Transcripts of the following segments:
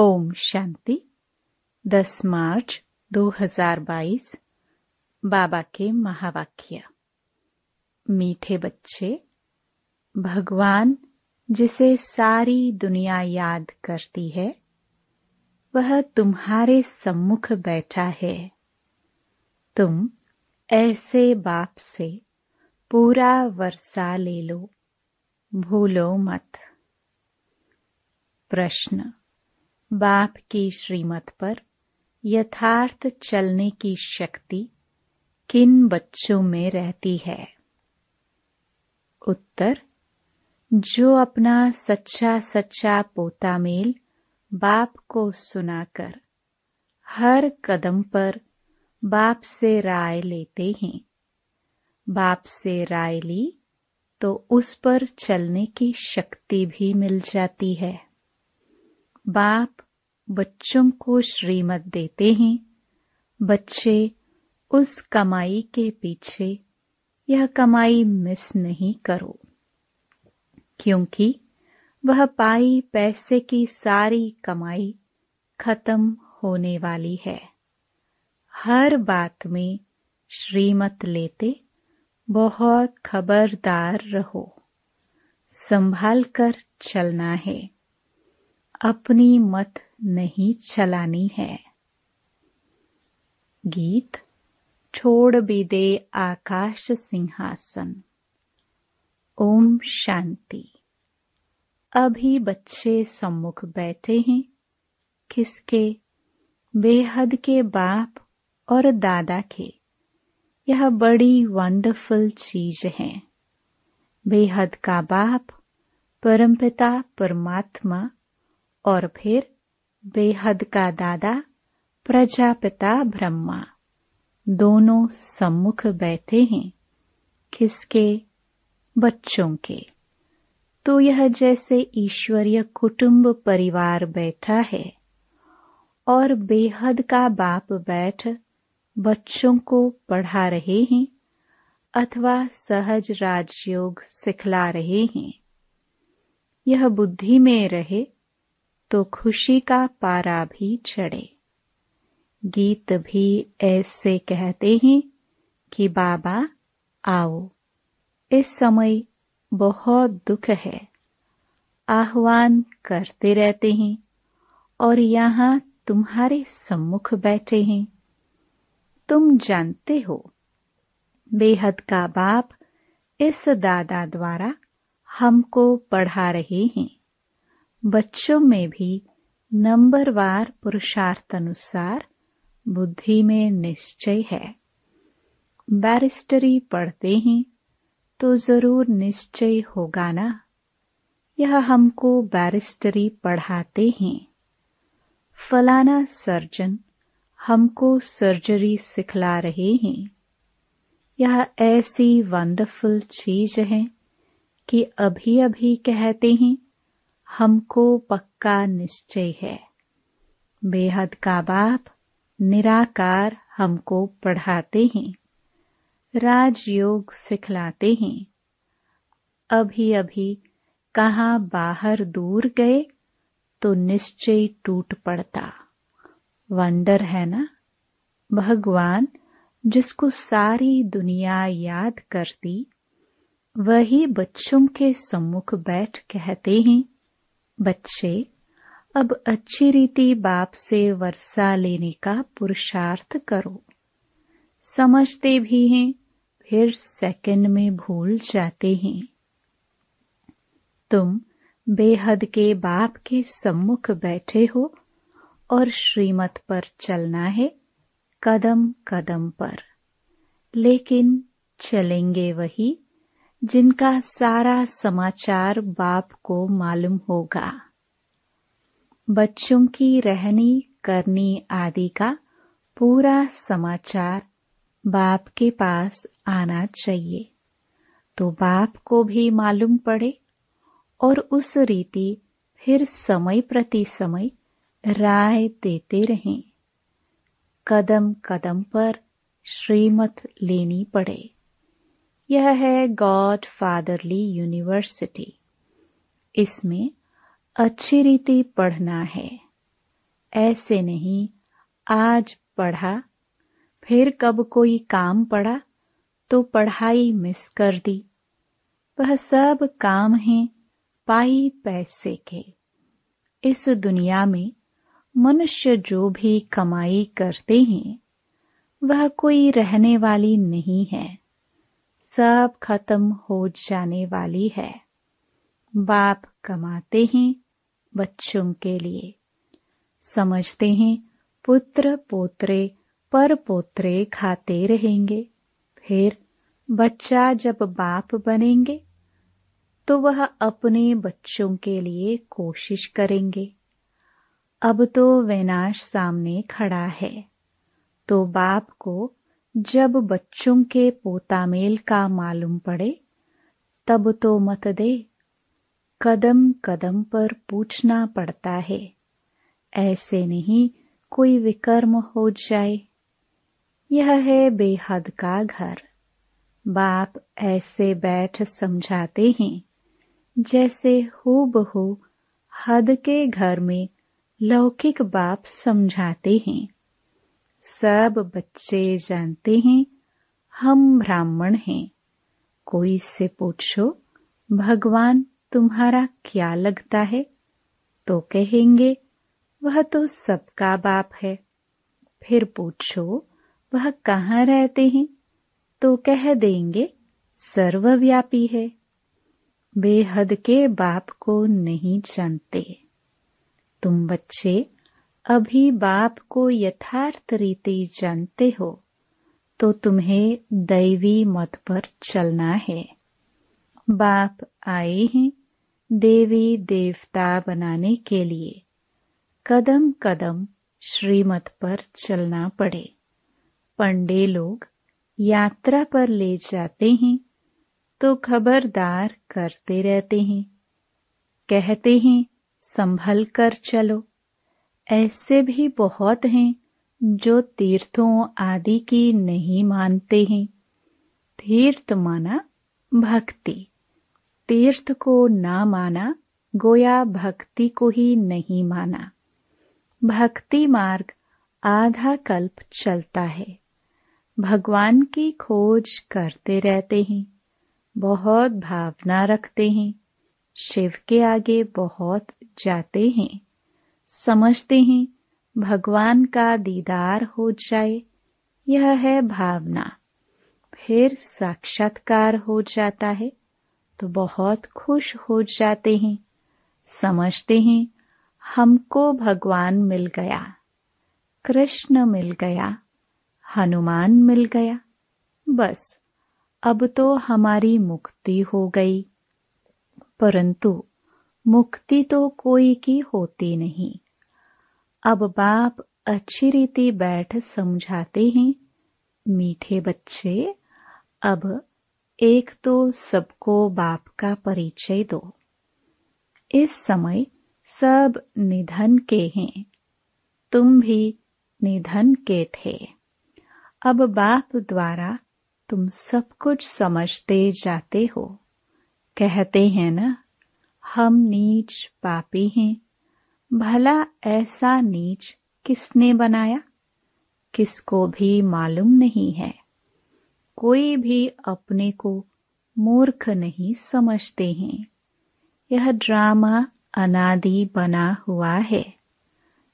ओम शांति। 10 मार्च 2022 बाबा के महावाक्य। मीठे बच्चे, भगवान जिसे सारी दुनिया याद करती है, वह तुम्हारे सम्मुख बैठा है। तुम ऐसे बाप से पूरा वर्षा ले लो, भूलो मत। प्रश्न बाप की श्रीमत पर यथार्थ चलने की शक्ति किन बच्चों में रहती है? उत्तर, जो अपना सच्चा सच्चा पोता मेल बाप को सुनाकर हर कदम पर बाप से राय लेते हैं। बाप से राय ली तो उस पर चलने की शक्ति भी मिल जाती है। बाप बच्चों को श्रीमत देते हैं। बच्चे उस कमाई के पीछे, यह कमाई मिस नहीं करो। क्योंकि वह पाई पैसे की सारी कमाई खत्म होने वाली है। हर बात में श्रीमत लेते बहुत खबरदार रहो। संभाल कर चलना है। अपनी मत नहीं चलानी है। गीत, छोड़ भी दे आकाश सिंहासन। ओम शांति। अभी बच्चे सम्मुख बैठे हैं। किसके? बेहद के बाप और दादा के। यह बड़ी वंडरफुल चीज़ है। बेहद का बाप, परमपिता, परमात्मा और फिर बेहद का दादा, प्रजापिता ब्रह्मा। दोनों सम्मुख बैठे हैं, किसके? बच्चों के। तो यह जैसे ईश्वरीय कुटुंब परिवार बैठा है और बेहद का बाप बैठ बच्चों को पढ़ा रहे हैं अथवा सहज राजयोग सिखला रहे हैं। यह बुद्धि में रहे तो खुशी का पारा भी चढ़े। गीत भी ऐसे कहते हैं कि, बाबा, आओ। इस समय बहुत दुख है। आह्वान करते रहते हैं और यहाँ तुम्हारे सम्मुख बैठे हैं। तुम जानते हो, बेहद का बाप इस दादा द्वारा हमको पढ़ा रहे हैं। बच्चों में भी नंबरवार पुरुषार्थ अनुसार बुद्धि में निश्चय है। बैरिस्टरी पढ़ते हैं तो ज़रूर निश्चय होगा ना? यह हमको बैरिस्टरी पढ़ाते हैं। फलाना सर्जन हमको सर्जरी सिखला रहे हैं। यह ऐसी वंडरफुल चीज़ है कि अभी अभी कहते हैं हमको पक्का निश्चय है। बेहद का बाप निराकार हमको पढ़ाते हैं, राजयोग सिखलाते हैं। अभी अभी कहा बाहर दूर गए तो निश्चय टूट पड़ता। वंडर है ना? भगवान जिसको सारी दुनिया याद करती, वही बच्चों के सम्मुख बैठ कहते हैं बच्चे, अब अच्छी रीति बाप से वर्षा लेने का पुरुषार्थ करो। समझते भी हैं, फिर सेकंड में भूल जाते हैं। तुम बेहद के बाप के सम्मुख बैठे हो और श्रीमत पर चलना है, कदम कदम पर। लेकिन चलेंगे वही जिनका सारा समाचार बाप को मालूम होगा। बच्चों की रहनी करनी आदि का पूरा समाचार बाप के पास आना चाहिए। तो बाप को भी मालूम पड़े और उस रीति फिर समय प्रति समय राय देते रहें। कदम कदम पर श्रीमत लेनी पड़े। यह है गॉड फादरली यूनिवर्सिटी इसमें अच्छी रीति पढ़ना है। ऐसे नहीं, आज पढ़ा, फिर कब कोई काम पड़ा तो पढ़ाई मिस कर दी। वह सब काम हैं पाई पैसे के। इस दुनिया में मनुष्य जो भी कमाई करते हैं, वह कोई रहने वाली नहीं है। सब खत्म हो जाने वाली है। बाप कमाते हैं बच्चों के लिए। समझते हैं पुत्र पोत्रे पर पोत्रे खाते रहेंगे। फिर बच्चा जब बाप बनेंगे तो वह अपने बच्चों के लिए कोशिश करेंगे। अब तो विनाश सामने खड़ा है तो बाप को जब बच्चों के पोतामेल का मालूम पड़े, तब तो मत दे। कदम कदम पर पूछना पड़ता है। ऐसे नहीं कोई विकर्म हो जाए। यह है बेहद का घर। बाप ऐसे बैठ समझाते हैं, जैसे हो बहु हद के घर में लौकिक बाप समझाते हैं। सब बच्चे जानते हैं, हम ब्राह्मण हैं। कोई से पूछो, भगवान तुम्हारा क्या लगता है? तो कहेंगे, वह तो सबका बाप है। फिर पूछो, वह कहाँ रहते हैं? तो कह देंगे, सर्वव्यापी है। बेहद के बाप को नहीं जानते। तुम बच्चे अभी बाप को यथार्थ रीति जानते हो तो तुम्हें दैवी मत पर चलना है। बाप आए हैं देवी देवता बनाने के लिए। कदम कदम श्रीमत पर चलना पड़े। पंडे लोग यात्रा पर ले जाते हैं तो खबरदार करते रहते हैं। कहते हैं, संभल कर चलो। ऐसे भी बहुत हैं जो तीर्थों आदि की नहीं मानते हैं। तीर्थ माना भक्ति। तीर्थ को ना माना, गोया भक्ति को ही नहीं माना। भक्ति मार्ग आधा कल्प चलता है। भगवान की खोज करते रहते हैं, बहुत भावना रखते हैं, शिव के आगे बहुत जाते हैं। समझते हैं, भगवान का दीदार हो जाए, यह है भावना। फिर साक्षात्कार हो जाता है तो बहुत खुश हो जाते हैं। समझते हैं, हमको भगवान मिल गया, कृष्ण मिल गया, हनुमान मिल गया, बस। अब तो हमारी मुक्ति हो गई। परंतु मुक्ति तो कोई की होती नहीं। अब बाप अच्छी रीति बैठ समझाते हैं, मीठे बच्चे, अब एक तो सबको बाप का परिचय दो। इस समय सब निधन के हैं, तुम भी निधन के थे। अब बाप द्वारा तुम सब कुछ समझते जाते हो। कहते हैं ना हम नीच पापी हैं। भला ऐसा नीच किसने बनाया? किसको भी मालूम नहीं है। कोई भी अपने को मूर्ख नहीं समझते हैं। यह ड्रामा अनादि बना हुआ है।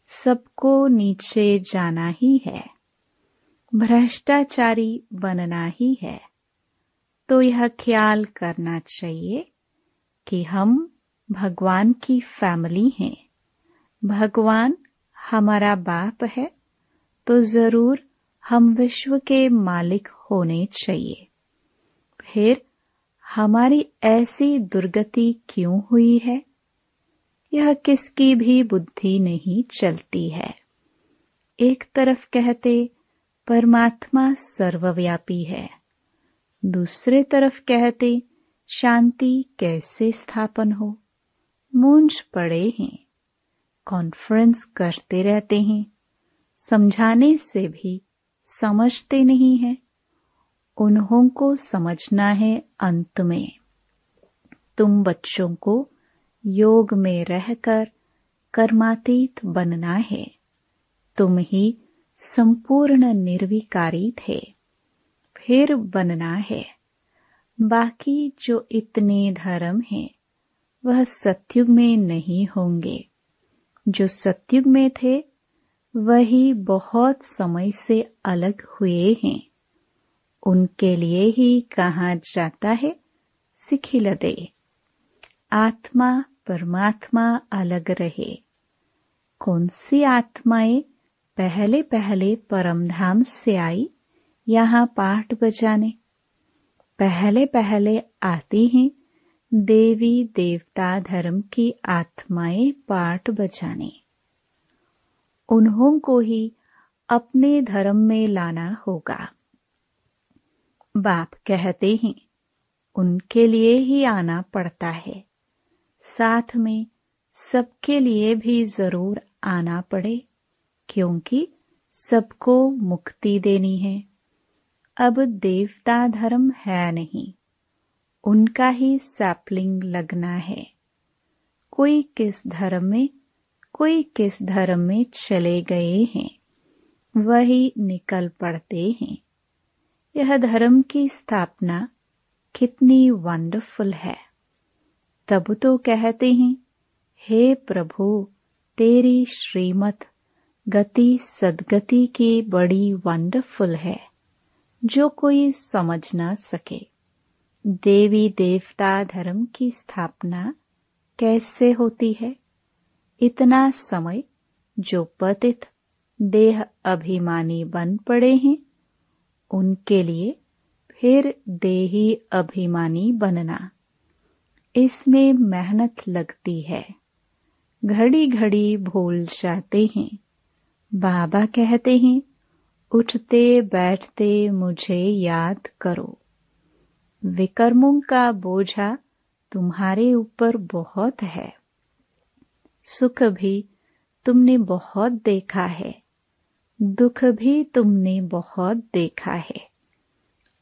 सबको नीचे जाना ही है। भ्रष्टाचारी बनना ही है। तो यह ख्याल करना चाहिए कि हम भगवान की फैमिली हैं। भगवान हमारा बाप है तो ज़रूर हम विश्व के मालिक होने चाहिए। फिर हमारी ऐसी दुर्गति क्यों हुई है? यह किसकी भी बुद्धि नहीं चलती है। एक तरफ़ कहते, परमात्मा सर्वव्यापी है। दूसरे तरफ़ कहते, शांति कैसे स्थापन हो? मूंझ पड़े हैं। कॉन्फ्रेंस करते रहते हैं। समझाने से भी समझते नहीं है। उन्हों को समझना है अंत में। तुम बच्चों को योग में रहकर कर्मातीत बनना है। तुम ही संपूर्ण निर्विकारी थे। फिर बनना है। बाकी जो इतने धर्म हैं वह सत्युग में नहीं होंगे। जो सत्युग में थे, वही बहुत समय से अलग हुए हैं। उनके लिए ही कहा जाता है? सिखिल दे। आत्मा, परमात्मा अलग रहे। कौन सी आत्माएँ पहले पहले परमधाम से आई, यहाँ पाठ बजाने? पहले पहले आती हैं देवी देवता धर्म की आत्माएँ पाठ बचाने। उन्हों को ही अपने धर्म में लाना होगा। बाप कहते हैं, उनके लिए ही आना पड़ता है। साथ में सबके लिए भी ज़रूर आना पड़े, क्योंकि सबको मुक्ति देनी है। अब देवता धर्म है नहीं। उनका ही सैपलिंग लगना है। कोई किस धर्म में, कोई किस धर्म में चले गए हैं, वही निकल पड़ते हैं। यह धर्म की स्थापना कितनी वंडरफुल है। तब तो कहते हैं, हे प्रभु, तेरी श्रीमत गति सदगति की बड़ी वंडरफुल है, जो कोई समझ ना सके। देवी देवता धर्म की स्थापना कैसे होती है? इतना समय जो पतित देह अभिमानी बन पड़े हैं, उनके लिए फिर देही अभिमानी बनना। इसमें मेहनत लगती है। घड़ी घड़ी भूल जाते हैं। बाबा कहते हैं, उठते बैठते मुझे याद करो। विकर्मों का बोझा तुम्हारे ऊपर बहुत है। सुख भी तुमने बहुत देखा है। दुख भी तुमने बहुत देखा है।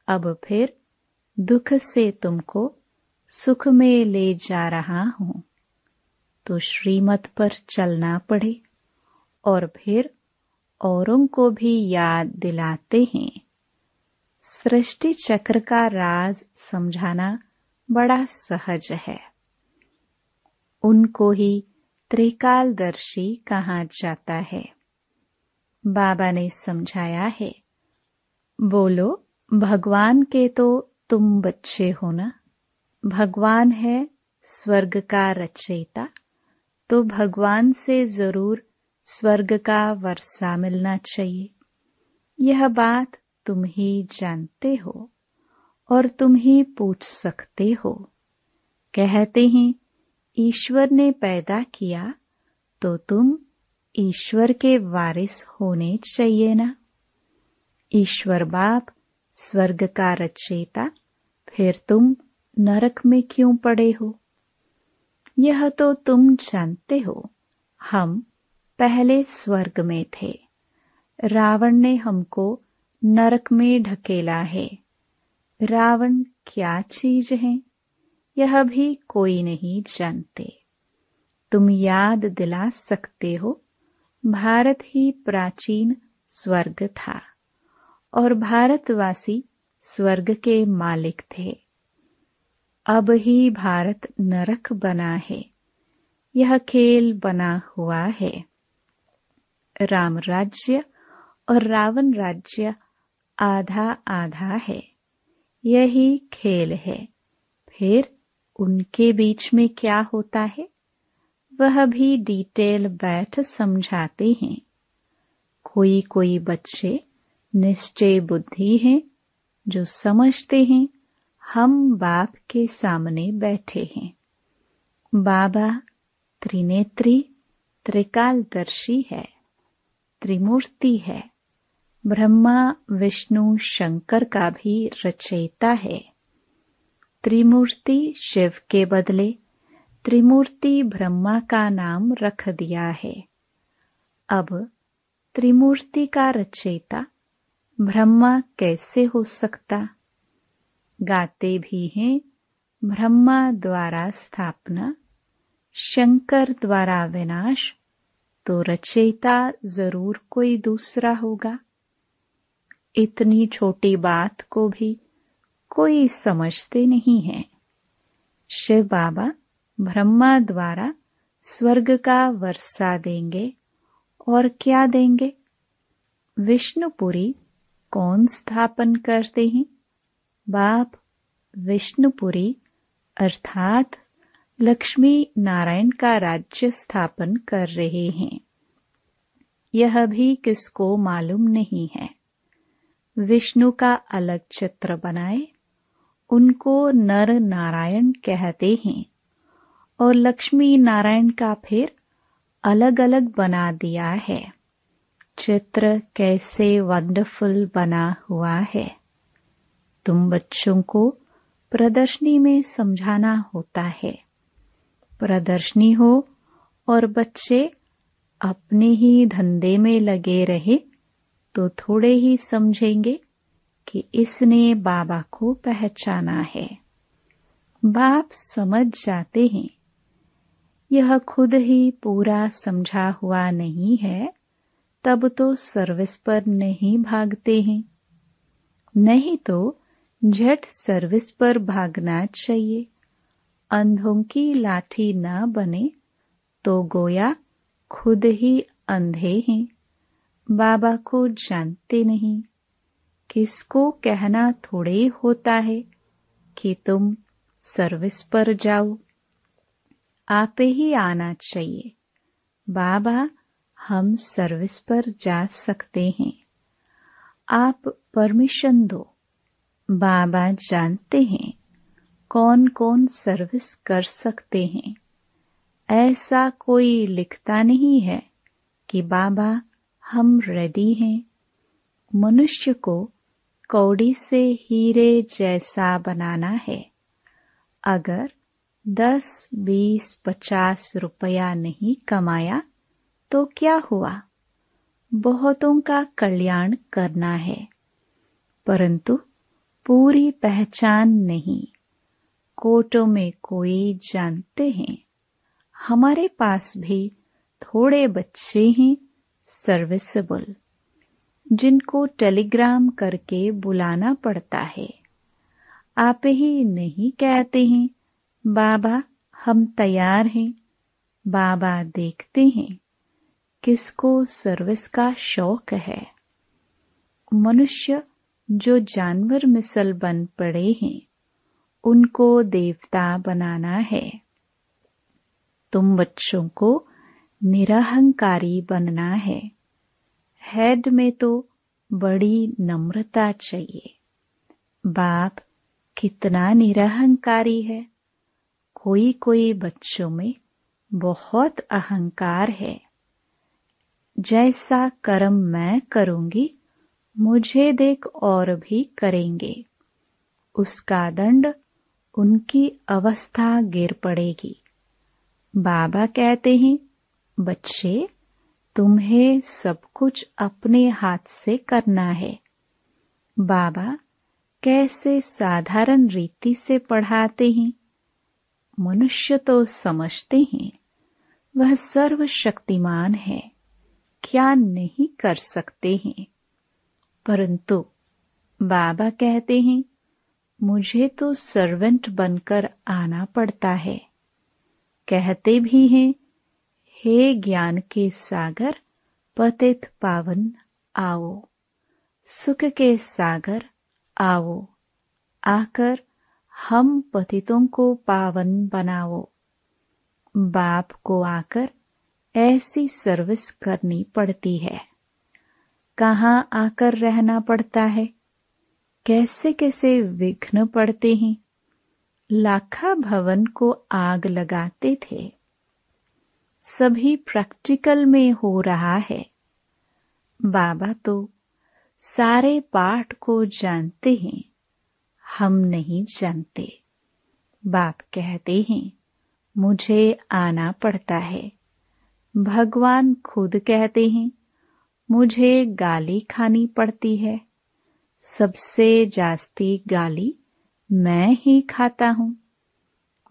अब फिर दुख से तुमको सुख में ले जा रहा हूँ। तो श्रीमत पर चलना पड़े और फिर औरों को भी याद दिलाते हैं। सृष्टि चक्र का राज समझाना बड़ा सहज है। उनको ही त्रिकालदर्शी कहा जाता है। बाबा ने समझाया है, बोलो, भगवान के तो तुम बच्चे हो ना? भगवान है स्वर्ग का रचयिता तो भगवान से ज़रूर स्वर्ग का वर्षा मिलना चाहिए। यह बात तुम ही जानते हो और तुम ही पूछ सकते हो। कहते हैं, ईश्वर ने पैदा किया तो तुम ईश्वर के वारिस होने चाहिए ना। ईश्वर बाप, स्वर्ग का रचयिता फिर तुम नरक में क्यों पड़े हो? यह तो तुम जानते हो, हम पहले स्वर्ग में थे। रावण ने हमको नरक में ढकेला है। रावण क्या चीज़ है? यह भी कोई नहीं जानते। तुम याद दिला सकते हो, भारत ही प्राचीन स्वर्ग था और भारतवासी स्वर्ग के मालिक थे। अब ही भारत नरक बना है, यह खेल बना हुआ है। राम राज्य और रावण राज्य आधा आधा है। यही खेल है। फिर उनके बीच में क्या होता है? वह भी डिटेल बैठ समझाते हैं। कोई कोई बच्चे निश्चय बुद्धि हैं, जो समझते हैं, हम बाप के सामने बैठे हैं। बाबा त्रिनेत्री त्रिकालदर्शी है, त्रिमूर्ति है। ब्रह्मा, विष्णु, शंकर का भी रचयिता है। त्रिमूर्ति शिव के बदले त्रिमूर्ति ब्रह्मा का नाम रख दिया है। अब त्रिमूर्ति का रचयिता ब्रह्मा कैसे हो सकता? गाते भी हैं ब्रह्मा द्वारा स्थापना, शंकर द्वारा विनाश तो रचयिता ज़रूर कोई दूसरा होगा। इतनी छोटी बात को भी कोई समझते नहीं है। शिव बाबा ब्रह्मा द्वारा स्वर्ग का वर्षा देंगे और क्या देंगे? विष्णुपुरी कौन स्थापन करते हैं? बाप विष्णुपुरी अर्थात लक्ष्मी नारायण का राज्य स्थापन कर रहे हैं। यह भी किसको मालूम नहीं है। विष्णु का अलग चित्र बनाए, उनको नर नारायण कहते हैं और लक्ष्मी नारायण का फिर अलग अलग बना दिया है। चित्र कैसे वंडरफुल बना हुआ है। तुम बच्चों को प्रदर्शनी में समझाना होता है। प्रदर्शनी हो और बच्चे अपने ही धंधे में लगे रहे तो थोड़े ही समझेंगे कि इसने बाबा को पहचाना है। बाप समझ जाते हैं। यह खुद ही पूरा समझा हुआ नहीं है, तब तो सर्विस पर नहीं भागते हैं। नहीं तो झट सर्विस पर भागना चाहिए। अंधों की लाठी न बने तो गोया खुद ही अंधे हैं। बाबा को जानते नहीं। किसको कहना थोड़े होता है कि तुम सर्विस पर जाओ। आप ही आना चाहिए। बाबा, हम सर्विस पर जा सकते हैं। आप परमिशन दो। बाबा जानते हैं कौन कौन सर्विस कर सकते हैं। ऐसा कोई लिखता नहीं है कि बाबा हम रेडी हैं। मनुष्य को कौड़ी से हीरे जैसा बनाना है। अगर दस, बीस, पचास रुपया नहीं कमाया तो क्या हुआ? बहुतों का कल्याण करना है। परंतु पूरी पहचान नहीं। कोटों में कोई जानते हैं। हमारे पास भी थोड़े बच्चे हैं सर्विसेबल जिनको टेलीग्राम करके बुलाना पड़ता है। आप ही नहीं कहते हैं, बाबा, हम तैयार हैं। बाबा देखते हैं, किसको सर्विस का शौक है। मनुष्य जो जानवर मिसल बन पड़े हैं, उनको देवता बनाना है। तुम बच्चों को निरहंकारी बनना है। हेड में तो बड़ी नम्रता चाहिए। बाप कितना निरहंकारी है। कोई कोई बच्चों में बहुत अहंकार है। जैसा कर्म मैं करूँगी, मुझे देख और भी करेंगे। उसका दंड उनकी अवस्था गिर पड़ेगी। बाबा कहते हैं बच्चे, तुम्हें सब कुछ अपने हाथ से करना है। बाबा, कैसे साधारण रीति से पढ़ाते हैं? मनुष्य तो समझते हैं, वह सर्वशक्तिमान है, क्या नहीं कर सकते हैं? परंतु बाबा कहते हैं, मुझे तो सर्वेंट बनकर आना पड़ता है। कहते भी हैं हे ज्ञान के सागर, पतित पावन आओ। सुख के सागर आओ। आकर हम पतितों को पावन बनाओ। बाप को आकर ऐसी सर्विस करनी पड़ती है। कहाँ आकर रहना पड़ता है? कैसे कैसे विघ्न पड़ते हैं? लाखा भवन को आग लगाते थे। सभी प्रैक्टिकल में हो रहा है। बाबा तो सारे पाठ को जानते हैं, हम नहीं जानते। बाप कहते हैं, मुझे आना पड़ता है। भगवान खुद कहते हैं, मुझे गाली खानी पड़ती है। सबसे जास्ती गाली मैं ही खाता हूँ।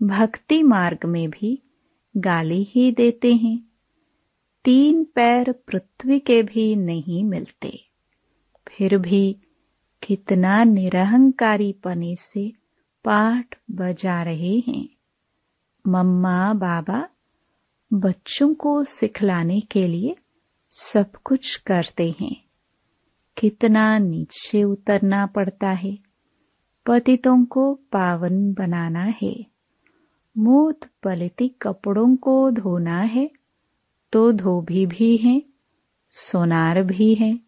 भक्ति मार्ग में भी गाली ही देते हैं। तीन पैर पृथ्वी के भी नहीं मिलते। फिर भी कितना निरहंकारी पने से पाठ बजा रहे हैं। मम्मा, बाबा, बच्चों को सिखलाने के लिए सब कुछ करते हैं। कितना नीचे उतरना पड़ता है। पतितों को पावन बनाना है। मूत पलिती कपड़ों को धोना है तो धोबी भी हैं, सोनार भी हैं।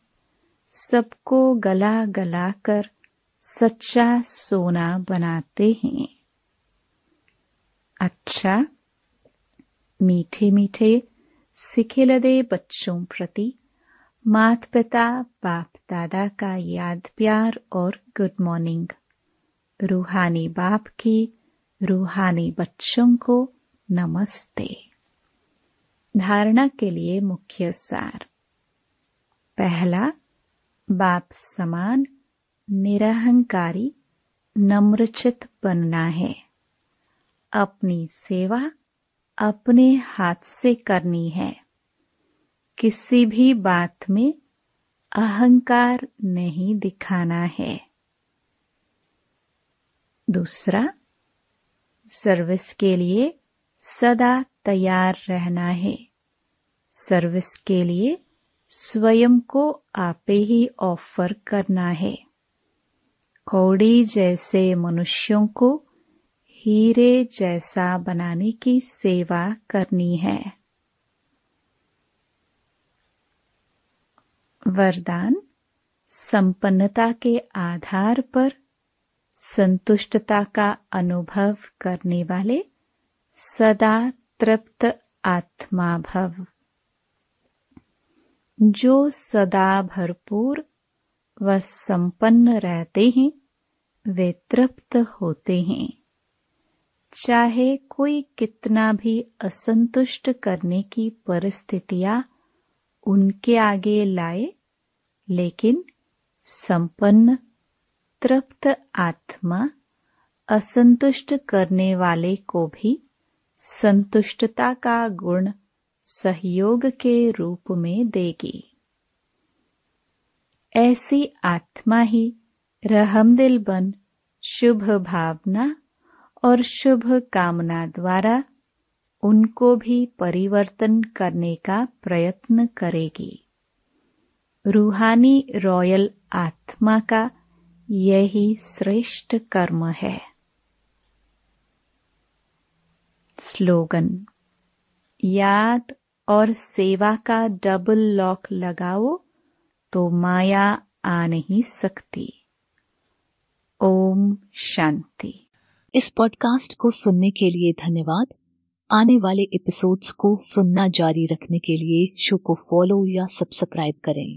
सबको गला गला कर सच्चा सोना बनाते हैं। अच्छा मीठे मीठे सिखिलदे बच्चों प्रति मात पिता बाप दादा का याद प्यार और गुड मॉर्निंग रूहानी बाप की रूहानी बच्चों को नमस्ते। धारणा के लिए मुख्य सार। पहला, बाप समान, निरहंकारी, नम्रचित बनना है। अपनी सेवा अपने हाथ से करनी है। किसी भी बात में अहंकार नहीं दिखाना है। दूसरा सर्विस के लिए सदा तैयार रहना है। सर्विस के लिए स्वयं को आपे ही ऑफ़र करना है। कौड़ी जैसे मनुष्यों को हीरे जैसा बनाने की सेवा करनी है। वरदान संपन्नता के आधार पर संतुष्टता का अनुभव करने वाले सदा तृप्त आत्मा भव। जो सदा भरपूर व संपन्न रहते हैं, वे तृप्त होते हैं। चाहे कोई कितना भी असंतुष्ट करने की परिस्थितियाँ उनके आगे लाए, लेकिन संपन्न तृप्त आत्मा असंतुष्ट करने वाले को भी संतुष्टता का गुण सहयोग के रूप में देगी। ऐसी आत्मा ही रहमदिल बन, शुभ भावना और शुभ कामना द्वारा उनको भी परिवर्तन करने का प्रयत्न करेगी। रूहानी रॉयल आत्मा का यही श्रेष्ठ कर्म है। स्लोगन, याद और सेवा का डबल लॉक लगाओ तो माया आ नहीं सकती। ओम शांति। इस पॉडकास्ट को सुनने के लिए धन्यवाद। आने वाले एपिसोड्स को सुनना जारी रखने के लिए शो को फॉलो या सब्सक्राइब करें।